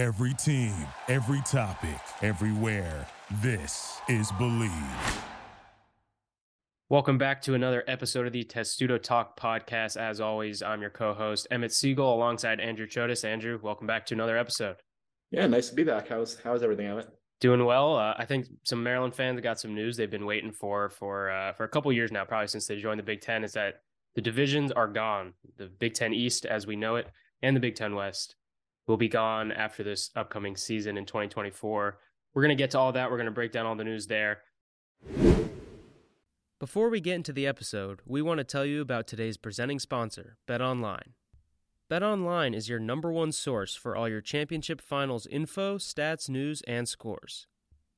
Every team, every topic, everywhere. This is Bleav. Welcome back to another episode of the Testudo Talk podcast. As always, I'm your co-host Emmett Siegel alongside Andrew Chodes. Andrew, welcome back to another episode. Yeah, nice to be back. How's how's everything, Emmett? Doing well. Uh, I think some Maryland fans got some news they've been waiting for for uh, for a couple years now, probably since they joined the Big Ten. Is that the divisions are gone. The Big Ten East, as we know it, and the Big Ten West will be gone after this upcoming season in 2024. We're going to get to all that. We're going to break down all the news there. Before we get into the episode, we want to tell you about today's presenting sponsor, Bet Online. Bet Online is your number one source for all your championship finals info, stats, news, and scores.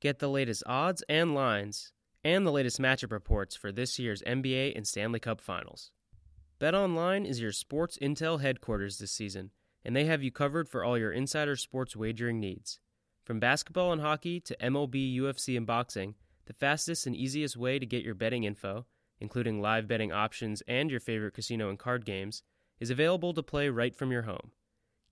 Get the latest odds and lines, and the latest matchup reports for this year's NBA and Stanley Cup finals. Bet Online is your sports intel headquarters this season, and they have you covered for all your insider sports wagering needs. From basketball and hockey to MLB, UFC, and boxing, the fastest and easiest way to get your betting info, including live betting options and your favorite casino and card games, is available to play right from your home.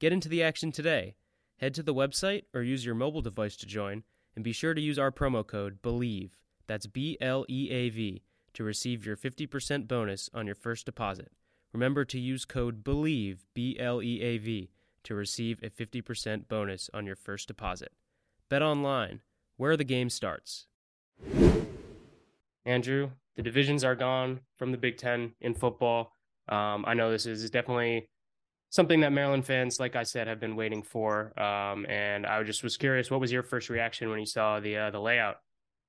Get into the action today. Head to the website or use your mobile device to join, and be sure to use our promo code BLEAV, that's B L E A V, to receive your 50% bonus on your first deposit. Remember to use code BLEAV, B L E A V, to receive a 50% bonus on your first deposit. Bet online, where the game starts. Andrew, the divisions are gone from the Big Ten in football. Um, I know this is definitely something that Maryland fans, like I said, have been waiting for. Um, and I just was curious, what was your first reaction when you saw the uh, the layout?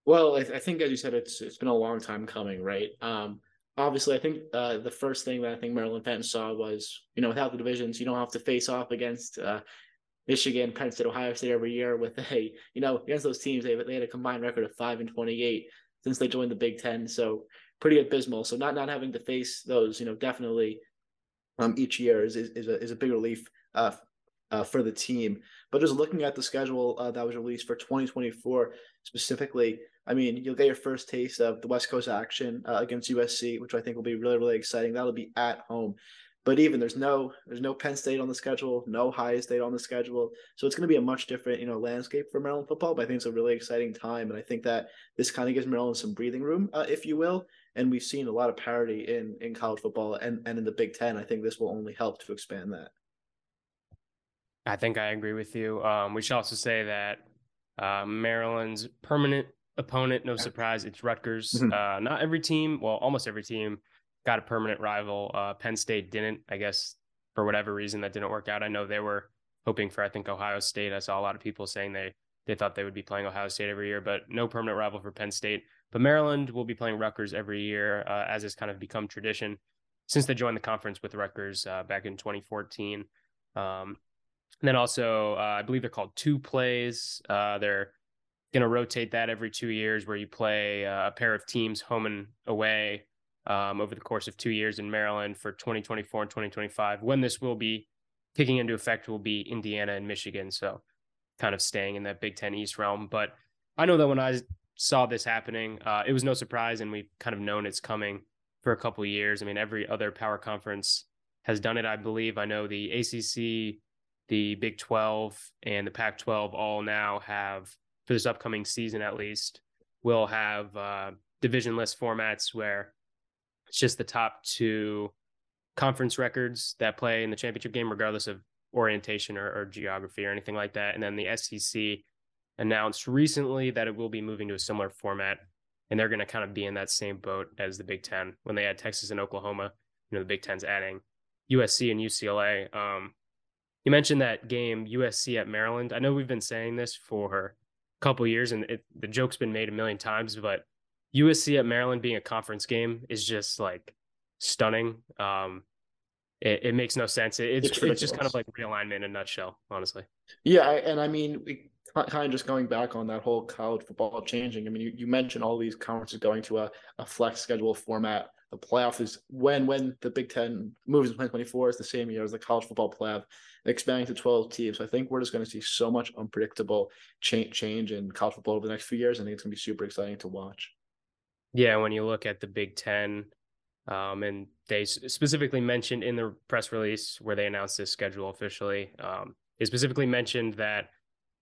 Well, I, th- I, think as you said, it's it's been a long time coming, right? Um, obviously, I think uh, the first thing that I think Maryland fans saw was, you know, without the divisions, you don't have to face off against uh, Michigan, Penn State, Ohio State every year with a, you know, against those teams, they they had a combined record of five and twenty eight since they joined the Big Ten. So pretty abysmal. So not not having to face those, you know, definitely um, each year is is, a is a big relief uh, uh, for the team. But just looking at the schedule uh, that was released for 2024 specifically, I mean, you'll get your first taste of the West Coast action uh, against USC, which I think will be really really exciting. That'll be at home. But even there's no there's no Penn State on the schedule, no Ohio State on the schedule, so it's going to be a much different you know landscape for Maryland football. But I think it's a really exciting time, and I think that this kind of gives Maryland some breathing room, uh, if you will. And we've seen a lot of parity in in college football and and in the Big Ten. I think this will only help to expand that. I think I agree with you. Um, we should also say that uh, Maryland's permanent opponent, no surprise, it's Rutgers. Mm-hmm. Uh, not every team, well, almost every team got a permanent rival. Uh, Penn State didn't, I guess, for whatever reason that didn't work out. I know they were hoping for, I think, Ohio State. I saw a lot of people saying they they thought they would be playing Ohio State every year, but no permanent rival for Penn State. But Maryland will be playing Rutgers every year, uh, as has kind of become tradition since they joined the conference with Rutgers uh, back in 2014. Um, and then also, uh, I believe they're called two plays. Uh, they're going to rotate that every two years, where you play uh, a pair of teams home and away um, over the course of two years in Maryland for 2024 and 2025. When this will be kicking into effect will be Indiana and Michigan. So kind of staying in that Big Ten East realm. But I know that when I saw this happening, uh, it was no surprise, and we've kind of known it's coming for a couple years. I mean, every other power conference has done it, I believe. I know the ACC, the Big 12, and the Pac 12 all now have, for this upcoming season at least, will have uh, divisionless formats where it's just the top two conference records that play in the championship game, regardless of orientation or, or geography or anything like that. And then the SEC announced recently that it will be moving to a similar format, and they're going to kind of be in that same boat as the Big Ten when they add Texas and Oklahoma. You know, the Big Ten's adding USC and UCLA. Um, you mentioned that game USC at Maryland. I know we've been saying this for a couple years, and it, the joke's been made a million times, but USC at Maryland being a conference game is just like stunning. Um, it, it makes no sense. It, it's it's, it's, just kind of like realignment in a nutshell, honestly. Yeah, and I mean, we, kind of just going back on that whole college football changing. I mean, you, you mentioned all these conferences going to a, a flex schedule format. The playoff is when when the Big Ten moves in 2024 is the same year as the college football playoff, expanding to 12 teams. So I think we're just going to see so much unpredictable change change in college football over the next few years. I think it's going to be super exciting to watch. Yeah, when you look at the Big Ten, um, and they specifically mentioned in the press release where they announced this schedule officially, um, They specifically mentioned that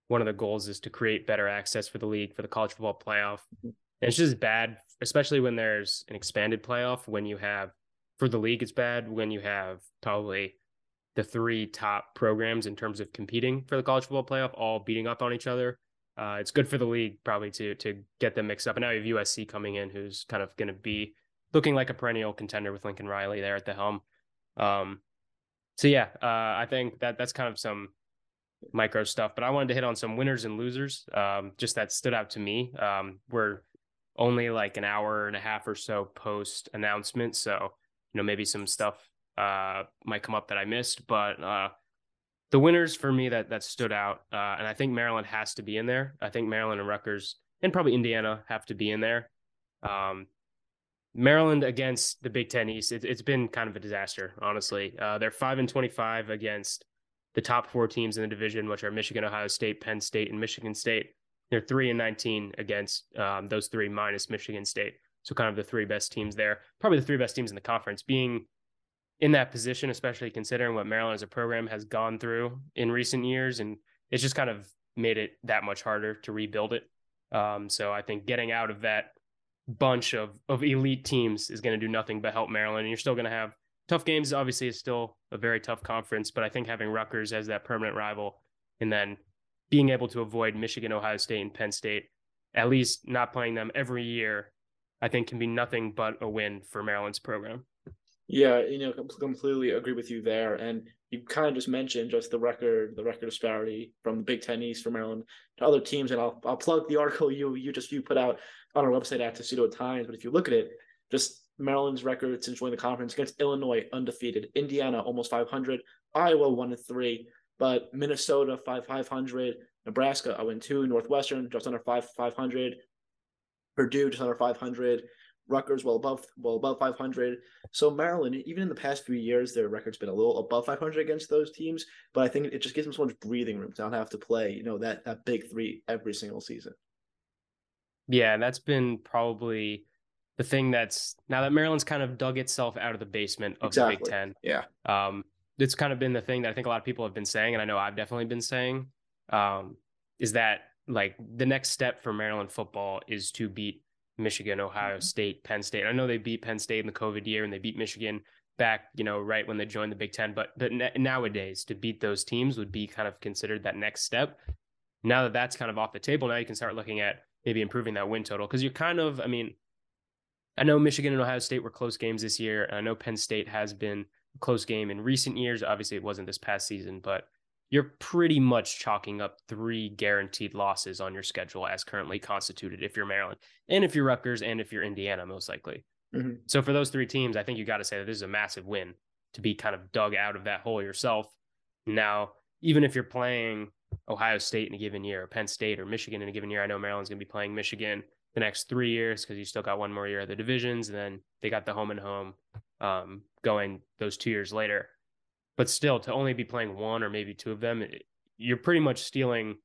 one of the goals is to create better access for the league for the college football playoff. And it's just bad, especially when there's an expanded playoff. When you have for the league, it's bad when you have probably the three top programs in terms of competing for the college football playoff all beating up on each other. Uh, it's good for the league probably to to get them mixed up. And now you have USC coming in, who's kind of going to be looking like a perennial contender with Lincoln Riley there at the helm. Um, so yeah, uh, I think that that's kind of some micro stuff. But I wanted to hit on some winners and losers, um, just that stood out to me. Um, we're only like an hour and a half or so post announcement, so you know maybe some stuff uh, might come up that I missed, but uh, the winners for me that that stood out, uh, and I think Maryland has to be in there. I think Maryland and Rutgers and probably Indiana have to be in there. Um, Maryland against the Big Ten East, it, has been kind of a disaster, honestly. Uh, they're five and twenty-five against the top four teams in the division, which are Michigan, Ohio State, Penn State, and Michigan State. They're three and nineteen against um, those three minus Michigan State. So kind of the three best teams there, probably the three best teams in the conference. Being in that position, especially considering what Maryland as a program has gone through in recent years, and it's just kind of made it that much harder to rebuild it. Um, so I think getting out of that bunch of of elite teams is going to do nothing but help Maryland. And you're still going to have tough games. Obviously, it's still a very tough conference, but I think having Rutgers as that permanent rival, and then being able to avoid Michigan, Ohio State, and Penn State, at least not playing them every year, I think can be nothing but a win for Maryland's program. Yeah, you know, completely agree with you there. And you kind of just mentioned just the record, the record disparity from the Big Ten East for Maryland to other teams. And I'll I'll plug the article you you just you put out on our website at Testudo Times. But if you look at it, just Maryland's record since joining the conference against Illinois undefeated, Indiana almost 500, Iowa one and three, but Minnesota five 500, Nebraska 0 and two, Northwestern just under five 500, Purdue just under 500. Rutgers well above well above 500. So Maryland, even in the past few years, their record's been a little above 500 against those teams. But I think it just gives them so much breathing room to not have to play, you know, that that big three every single season. Yeah, that's been probably the thing that's now that Maryland's kind of dug itself out of the basement of exactly. the Big Ten. Yeah. Um, it's kind of been the thing that I think a lot of people have been saying, and I know I've definitely been saying, um, is that like the next step for Maryland football is to beat Michigan, Ohio mm-hmm. State, Penn State. I know they beat Penn State in the COVID year and they beat Michigan back, you know, right when they joined the Big Ten. But but nowadays, to beat those teams would be kind of considered that next step. Now that that's kind of off the table, now you can start looking at maybe improving that win total because you're kind of, I mean, I know Michigan and Ohio State were close games this year. And I know Penn State has been close game in recent years. Obviously, it wasn't this past season, but you're pretty much chalking up three guaranteed losses on your schedule as currently constituted if you're Maryland and if you're Rutgers and if you're Indiana, most likely. Mm-hmm. So for those three teams, I think you got to say that this is a massive win to be kind of dug out of that hole yourself. Now, even if you're playing Ohio State in a given year, or Penn State or Michigan in a given year, I know Maryland's going to be playing Michigan the next three years because you still got one more year of the divisions, and then they got the home and home um, going those two years later but still to only be playing one or maybe two of them, you're pretty much stealing.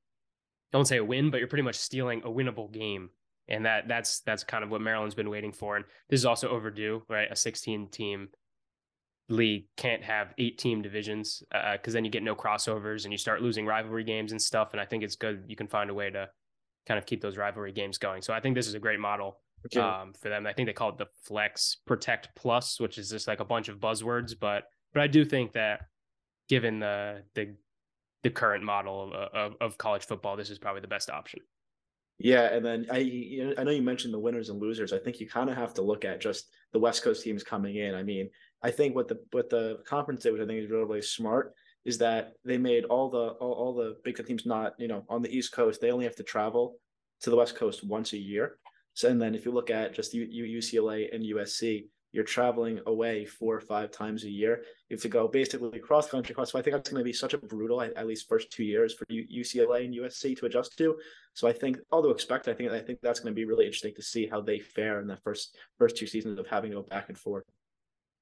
Don't say a win, but you're pretty much stealing a winnable game, and that that's that's kind of what Maryland's been waiting for. And this is also overdue, right? A 16 team league can't have eight team divisions because uh, then you get no crossovers and you start losing rivalry games and stuff. And I think it's good you can find a way to kind of keep those rivalry games going. So I think this is a great model okay. um, for them. I think they call it the Flex Protect Plus, which is just like a bunch of buzzwords, but but I do think that given the the the current model of, of, of college football, this is probably the best option. Yeah, and then I you know, I know you mentioned the winners and losers. I think you kind of have to look at just the West Coast teams coming in. I mean, I think what the what the conference did, which I think is really really smart, is that they made all the all, all the Big Ten teams not you know on the East Coast. They only have to travel to the West Coast once a year. So and then if you look at just U, UCLA and USC, you're traveling away four or five times a year. You have to go basically cross country. So I think that's going to be such a brutal, at least first two years for UCLA and USC to adjust to. So I think, although expect, I think I think that's going to be really interesting to see how they fare in the first first two seasons of having to go back and forth.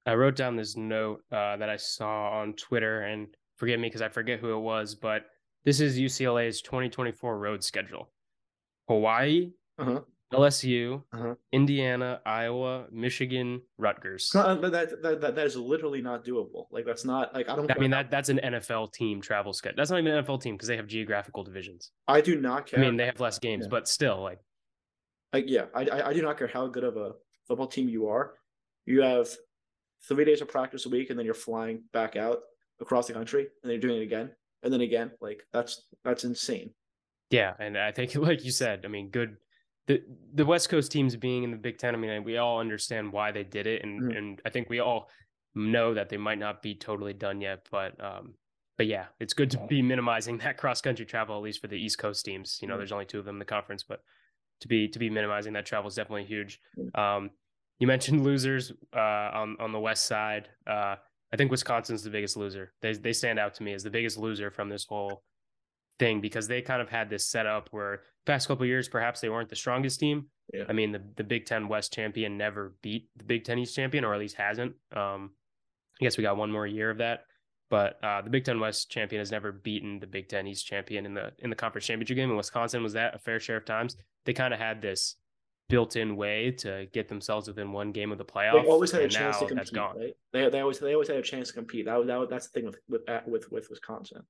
I wrote down this note uh, that I saw on Twitter, and forgive me because I forget who it was, but this is UCLA's 2024 road schedule: Hawaii, uh-huh. LSU, Uh-huh. Indiana, Iowa, Michigan, Rutgers. No, that, that, that, that, that is literally not doable. Like that's not like I don't. I mean that that's an NFL team travel schedule. That's not even an NFL team because they have geographical divisions. I do not care. I mean they have less games, Yeah. but still, like like yeah, I, I I do not care how good of a football team you are. You have three days of practice a week, and then you're flying back out across the country, and then you're doing it again, and then again. Like that's that's insane. yeah, and I think like you said, I mean, good. The the West Coast teams being in the Big Ten, I mean, we all understand why they did it, and Mhm. and I think we all know that they might not be totally done yet, but um, but yeah, it's good to be minimizing that cross country travel at least for the East Coast teams. You know, Mhm. there's only two of them in the conference, but to be to be minimizing that travel is definitely huge. Mm. Um, you mentioned losers uh, on on the West side. Uh, I think Wisconsin's the biggest loser. They they stand out to me as the biggest loser from this whole thing because they kind of had this setup where past couple of years perhaps they weren't the strongest team. Yeah. I mean the the Big Ten West champion never beat the Big Ten East champion or at least hasn't. Um, I guess we got one more year of that. But uh, the Big Ten West champion has never beaten the Big Ten East champion in the in the conference championship game. And Wisconsin was that a fair share of times. They kind of had this built-in way to get themselves within one game of the playoff. They always had a chance to compete, gone. right? They they always they always had a chance to compete. That, that that's the thing with with with with Wisconsin.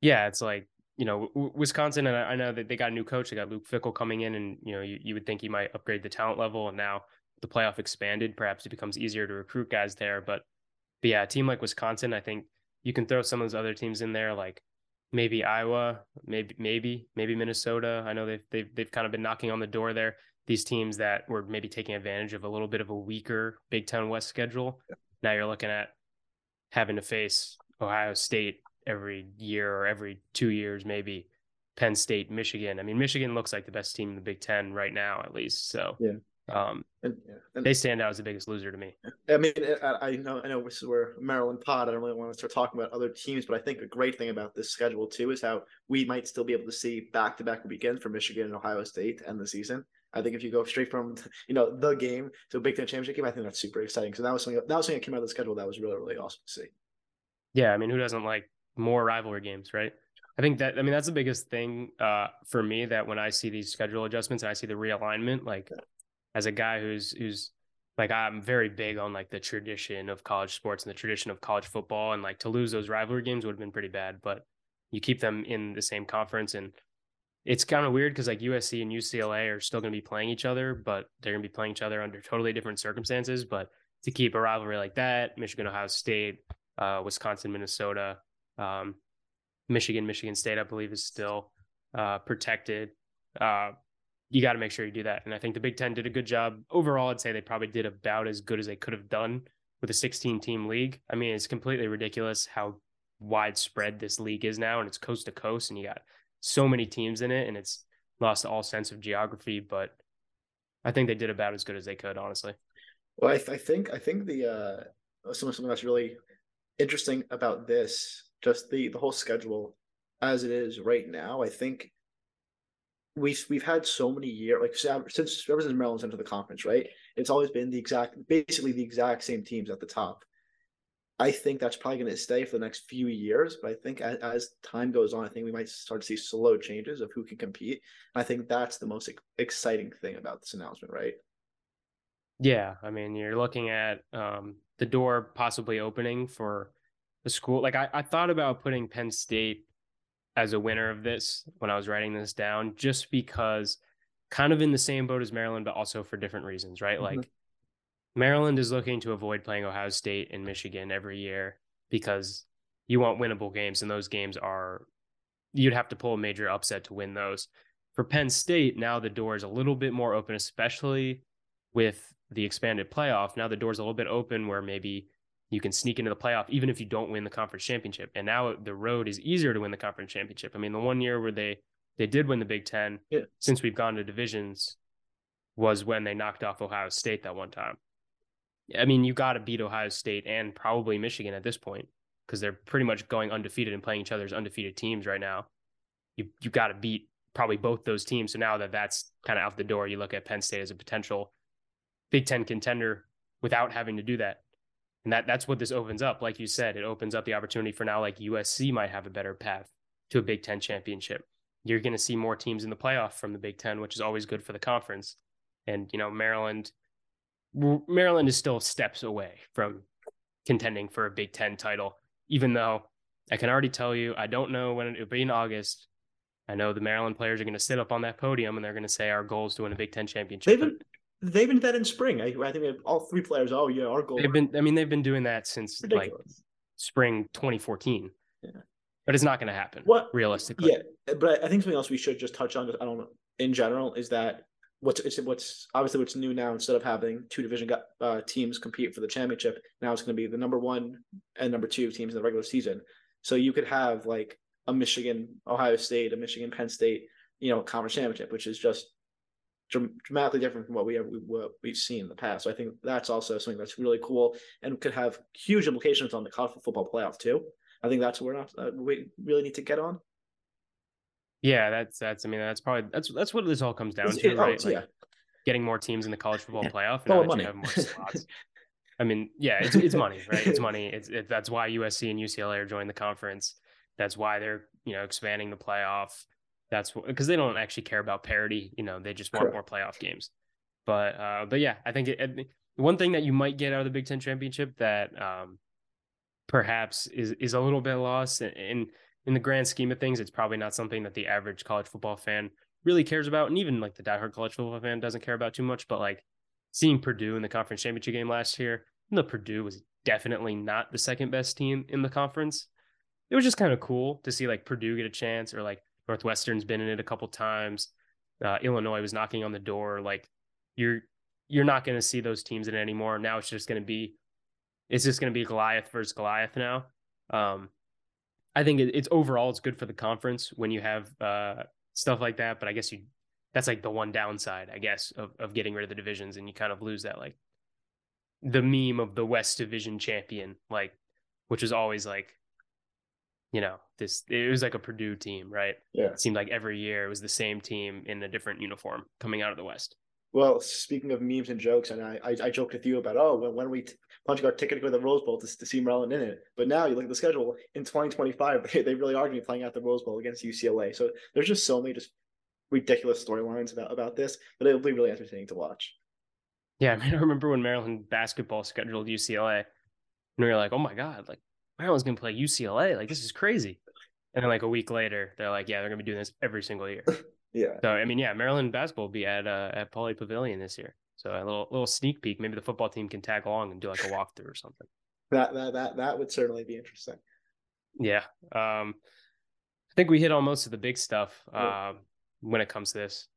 yeah, it's like you know Wisconsin, and I I know that they got a new coach. They got Luke Fickell coming in, and you know you, you would think he might upgrade the talent level. And now the playoff expanded, perhaps it becomes easier to recruit guys there. But but yeah, a team like Wisconsin, I think you can throw some of those other teams in there, like maybe Iowa, maybe maybe maybe Minnesota. I know they've they've they've kind of been knocking on the door there. These teams that were maybe taking advantage of a little bit of a weaker Big Ten West schedule. Now you're looking at having to face Ohio State every year or every two years, maybe Penn State, Michigan. I mean, Michigan looks like the best team in the Big Ten right now, at least. So, Yeah. Um, And, yeah, and they stand out as the biggest loser to me. I mean, I, I know I know this is where Maryland pod. I don't really want to start talking about other teams, but I think a great thing about this schedule too is how we might still be able to see back to back weekends for Michigan and Ohio State and the season. I think if you go straight from you know the game to a Big Ten championship game, I think that's super exciting. So that was something that was something that came out of the schedule that was really really awesome to see. Yeah, I mean, who doesn't like more rivalry games, right? I think that I mean that's the biggest thing uh, for me that when I see these schedule adjustments and I see the realignment, like as a guy who's who's like I'm very big on like the tradition of college sports and the tradition of college football, and like to lose those rivalry games would have been pretty bad, but you keep them in the same conference and it's kind of weird because like USC and UCLA are still going to be playing each other, but they're going to be playing each other under totally different circumstances. But to keep a rivalry like that, Michigan, Ohio State, uh, Wisconsin, Minnesota, um, Michigan, Michigan State, I believe, is still uh, protected. Uh, you got to make sure you do that. And I think the Big Ten did a good job. Overall, I'd say they probably did about as good as they could have done with a 16 team league. I mean, it's completely ridiculous how widespread this league is now, and it's coast to coast, and you got so many teams in it, and it's lost all sense of geography. But I think they did about as good as they could, honestly. Well, I, I think I think the uh something something that's really interesting about this, just the the whole schedule as it is right now. I think we've we've had so many years like since ever since Maryland's entered the conference, right? It's always been the exact, basically the exact same teams at the top. I think that's probably going to stay for the next few years, but I think as, as time goes on, I think we might start to see slow changes of who can compete. I think that's the most exciting thing about this announcement, right? Yeah, I mean, you're looking at um, the door possibly opening for the school. Like I, I thought about putting Penn State as a winner of this when I was writing this down, just because kind of in the same boat as Maryland, but also for different reasons, right? Mhm. Like Maryland is looking to avoid playing Ohio State and Michigan every year because you want winnable games, and those games are you'd have to pull a major upset to win those. For Penn State, now the door is a little bit more open, especially with the expanded playoff. Now the door's a little bit open where maybe you can sneak into the playoff even if you don't win the conference championship. And now the road is easier to win the conference championship. I mean, the one year where they they did win the Big Ten Yeah. since we've gone to divisions was when they knocked off Ohio State that one time. I mean, you got to beat Ohio State and probably Michigan at this point because they're pretty much going undefeated and playing each other's undefeated teams right now. You you got to beat probably both those teams. So now that that's kind of out the door, you look at Penn State as a potential Big Ten contender without having to do that. And that that's what this opens up. Like you said, it opens up the opportunity for now, like USC might have a better path to a Big Ten championship. you're going to see more teams in the playoff from the Big Ten, which is always good for the conference. And you know, Maryland, Maryland is still steps away from contending for a Big Ten title, even though I can already tell you, I don't know when it'll be in August. I know the Maryland players are going to sit up on that podium and they're going to say our goal is to win a Big Ten championship. They've been, they've been that in spring. I, I think all three players. Oh yeah, our goal. They've been. I mean, they've been doing that since Ridiculous. like spring 2014. Yeah. But it's not going to happen. What realistically? Yeah, but I think something else we should just touch on. I don't know. In general, is that what's it's what's obviously what's new now. Instead of having two division uh, teams compete for the championship, now it's going to be the number one and number two teams in the regular season. So you could have like a Michigan, Ohio State, a Michigan, Penn State, you know, conference championship, which is just dramatically different from what we have what we've seen in the past. So I think that's also something that's really cool and could have huge implications on the college football playoff too. I think that's where uh, we really need to get on. Yeah, that's that's. I mean, that's probably that's that's what this all comes down it's, to, it, right? Oh, like yeah. getting more teams in the college football playoff. And oh, money. have more slots. I mean, yeah, it's it's money, right? It's money. It's it, that's why USC and UCLA are joining the conference. That's why they're you know expanding the playoff. That's because they don't actually care about parity. You know, they just want Correct. more playoff games. But uh, but yeah, I think it, it, one thing that you might get out of the Big Ten championship that um, perhaps is is a little bit lost in in the grand scheme of things, it's probably not something that the average college football fan really cares about. And even like the diehard college football fan doesn't care about too much. But like seeing Purdue in the conference championship game last year, even though Purdue was definitely not the second best team in the conference, it was just kind of cool to see like Purdue get a chance or like Northwestern's been in it a couple times. Uh, Illinois was knocking on the door. Like you're you're not going to see those teams in it anymore. Now it's just going to be it's just going to be Goliath versus Goliath now. Um, I think it's overall it's good for the conference when you have uh, stuff like that. But I guess you that's like the one downside, I guess, of of getting rid of the divisions, and you kind of lose that like the meme of the West Division champion, like which was always like, you know, this it was like a Purdue team, right? Yeah. It seemed like every year it was the same team in a different uniform coming out of the West. Well, speaking of memes and jokes, and I, I, I joked with you about, oh, when, when we t- punching our ticket to go to the Rose Bowl to, to see Maryland in it. But now you look at the schedule in 2025, they, they really are going to be playing at the Rose Bowl against UCLA. So there's just so many just ridiculous storylines about, about this, but it'll be really entertaining to watch. Yeah, I mean, I remember when Maryland basketball scheduled UCLA, and we were like, oh my God, like Maryland's going to play UCLA. Like, this is crazy. And then like a week later, they're like, yeah, they're going to be doing this every single year. Yeah. So I mean, yeah, Maryland basketball will be at uh, at Pauley Pavilion this year. So a little little sneak peek. Maybe the football team can tag along and do like a walkthrough or something. That that that that would certainly be interesting. Yeah. Um, I think we hit on most of the big stuff yeah. Um, when it comes to this.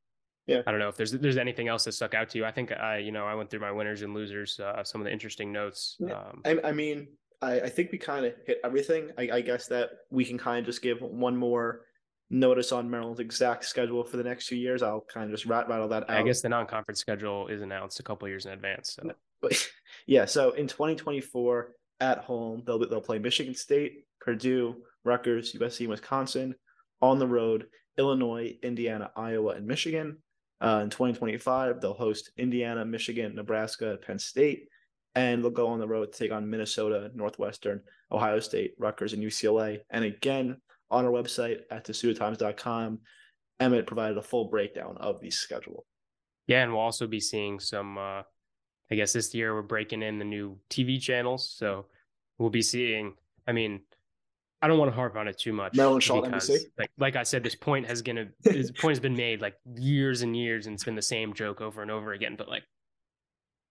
Yeah. I don't know if there's there's anything else that stuck out to you. I think I you know I went through my winners and losers, uh, some of the interesting notes. Um, I, I mean, I, I think we kind of hit everything. I, I guess that we can kind of just give one more notice on Maryland's exact schedule for the next few years. I'll kind of just rat rattle that out. I guess the non-conference schedule is announced a couple years in advance. So. But yeah, so in 2024 at home, they'll they'll play Michigan State, Purdue, Rutgers, USC, Wisconsin. On the road, Illinois, Indiana, Iowa, and Michigan. Uh, in 2025, they'll host Indiana, Michigan, Nebraska, Penn State, and they'll go on the road to take on Minnesota, Northwestern, Ohio State, Rutgers, and UCLA. And again, on our website at TestudoTimes.com. Emmett provided a full breakdown of the schedule. Yeah, and we'll also be seeing some. Uh, I guess this year we're breaking in the new TV channels, so we'll be seeing. I mean, I don't want to harp on it too much. Maryland Shaw NBC. Like, like I said, this point has gonna this point has been made like years and years, and it's been the same joke over and over again. But like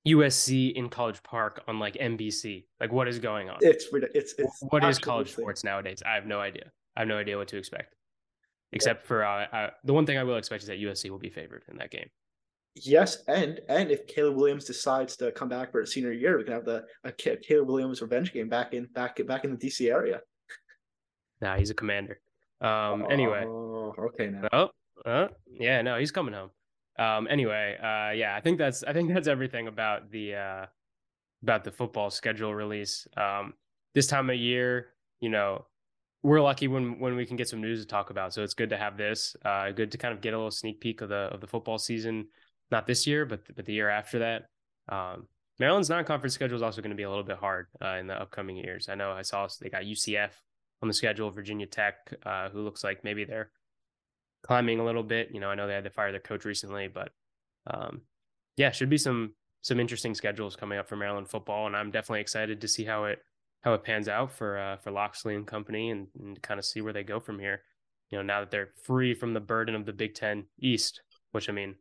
USC in College Park on like NBC, like what is going on? It's it's it's what is college sports nowadays? I have no idea. I have no idea what to expect. Except yeah. for uh, uh, the one thing I will expect is that USC will be favored in that game. Yes, and and if Caleb Williams decides to come back for a senior year, we can have the a Caleb Williams revenge game back in back back in the DC area. Nah, he's a commander. Um. Oh, anyway. Okay. Now. Oh. Uh, yeah. No, he's coming home. Um. Anyway. Uh. Yeah. I think that's I think that's everything about the uh about the football schedule release. Um. This time of year, you know, we're lucky when when we can get some news to talk about. So it's good to have this. Uh, good to kind of get a little sneak peek of the of the football season. Not this year, but but the year after that. Um, Maryland's non-conference schedule is also going to be a little bit hard uh, in the upcoming years. I know I saw they got UCF on the schedule, Virginia Tech, uh, who looks like maybe they're climbing a little bit. You know, I know they had to fire their coach recently, but um, yeah, should be some some interesting schedules coming up for Maryland football, and I'm definitely excited to see how it how it pans out for uh, for Locksley and company, and, and kind of see where they go from here. You know, now that they're free from the burden of the Big Ten East, which I mean,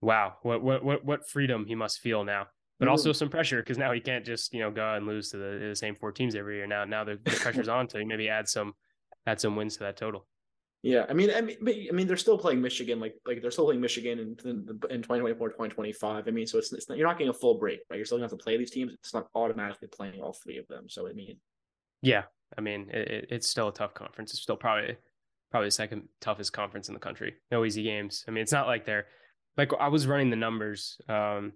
wow, what what what what freedom he must feel now. But mm-hmm. also some pressure because now he can't just you know go and lose to the, the same four teams every year. Now now the, the pressure's on to maybe add some add some wins to that total. Yeah, I mean, I mean, I mean, they're still playing Michigan, like like they're still playing Michigan in in 2024, 2025. I mean, so it's, it's not, you're not getting a full break, right? You're still gonna have to play these teams. It's not automatically playing all three of them. So I mean, yeah, I mean, it, it's still a tough conference. It's still probably probably the second toughest conference in the country. No easy games. I mean, it's not like they're like I was running the numbers um,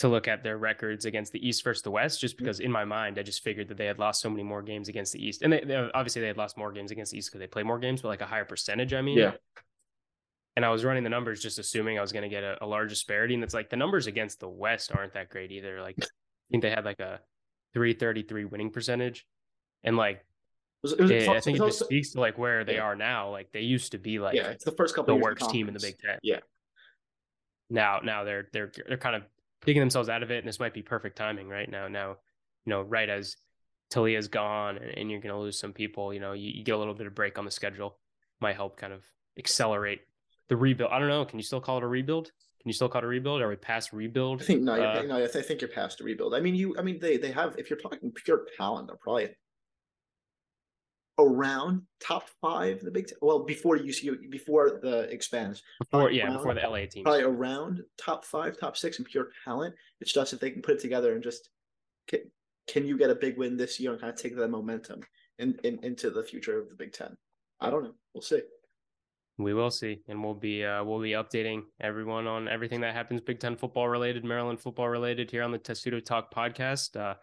to look at their records against the East versus the West, just mm-hmm. because in my mind I just figured that they had lost so many more games against the East, and they, they obviously they had lost more games against the East because they play more games, but like a higher percentage. I mean, yeah. And I was running the numbers just assuming I was going to get a, a large disparity, and it's like the numbers against the West aren't that great either. Like I think they had like a 333 winning percentage, and like it was, it was, it, I think it, just speaks to like where they yeah. are now. Like they used to be like yeah, it's the first couple the worst team in the Big Ten. Yeah. Now, now they're they're they're kind of digging themselves out of it, and this might be perfect timing right now. Now, you know, right as Taulia's gone and, and you're going to lose some people, you know, you, you, get a little bit of break on the schedule, might help kind of accelerate the rebuild. I don't know. Can you still call it a rebuild? Can you still call it a rebuild? Are we past rebuild? I think no. Uh, no, I think you're past a rebuild. I mean, you. I mean, they they have. If you're talking pure talent, they're probably around top five the Big Ten. Well, before you see before the expands. Before yeah, around, before the LA team. Probably around top five, top six in pure talent. It's just if they can put it together and just can, can you get a big win this year and kind of take that momentum in, in into the future of the Big Ten. I don't know. We'll see. We will see, and we'll be uh, we'll be updating everyone on everything that happens Big Ten football related, Maryland football related here on the Testudo Talk podcast. Uh,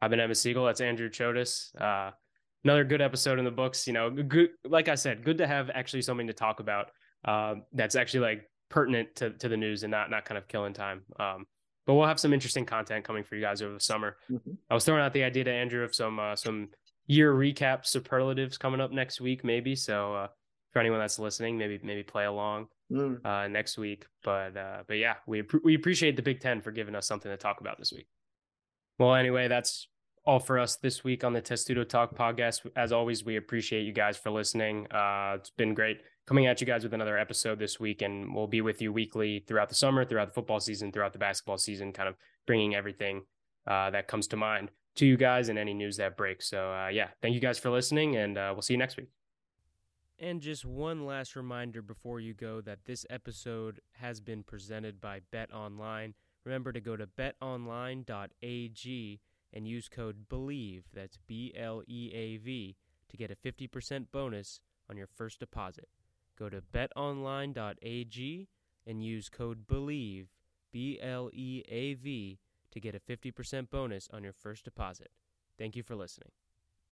I've been Emmett Siegel. That's Andrew Chodes. Uh, another good episode in the books. You know, good, like I said, good to have actually something to talk about uh, that's actually like pertinent to, to the news and not not kind of killing time. Um, but we'll have some interesting content coming for you guys over the summer. Mm-hmm. I was throwing out the idea to Andrew of some uh, some year recap superlatives coming up next week, maybe. So uh, for anyone that's listening, maybe maybe play along mm. uh, next week. But uh, but yeah, we we appreciate the Big Ten for giving us something to talk about this week. Well, anyway, that's all for us this week on the Testudo Talk podcast. As always, we appreciate you guys for listening. Uh, it's been great coming at you guys with another episode this week, and we'll be with you weekly throughout the summer, throughout the football season, throughout the basketball season, kind of bringing everything uh, that comes to mind to you guys and any news that breaks. So, uh, yeah, thank you guys for listening, and uh, we'll see you next week. And just one last reminder before you go that this episode has been presented by Bet Online. Remember to go to betonline.ag and use code BLEAV, that's B L E A V, to get a 50% bonus on your first deposit. Go to betonline.ag and use code BLEAV, B L E A V, to get a 50% bonus on your first deposit. Thank you for listening.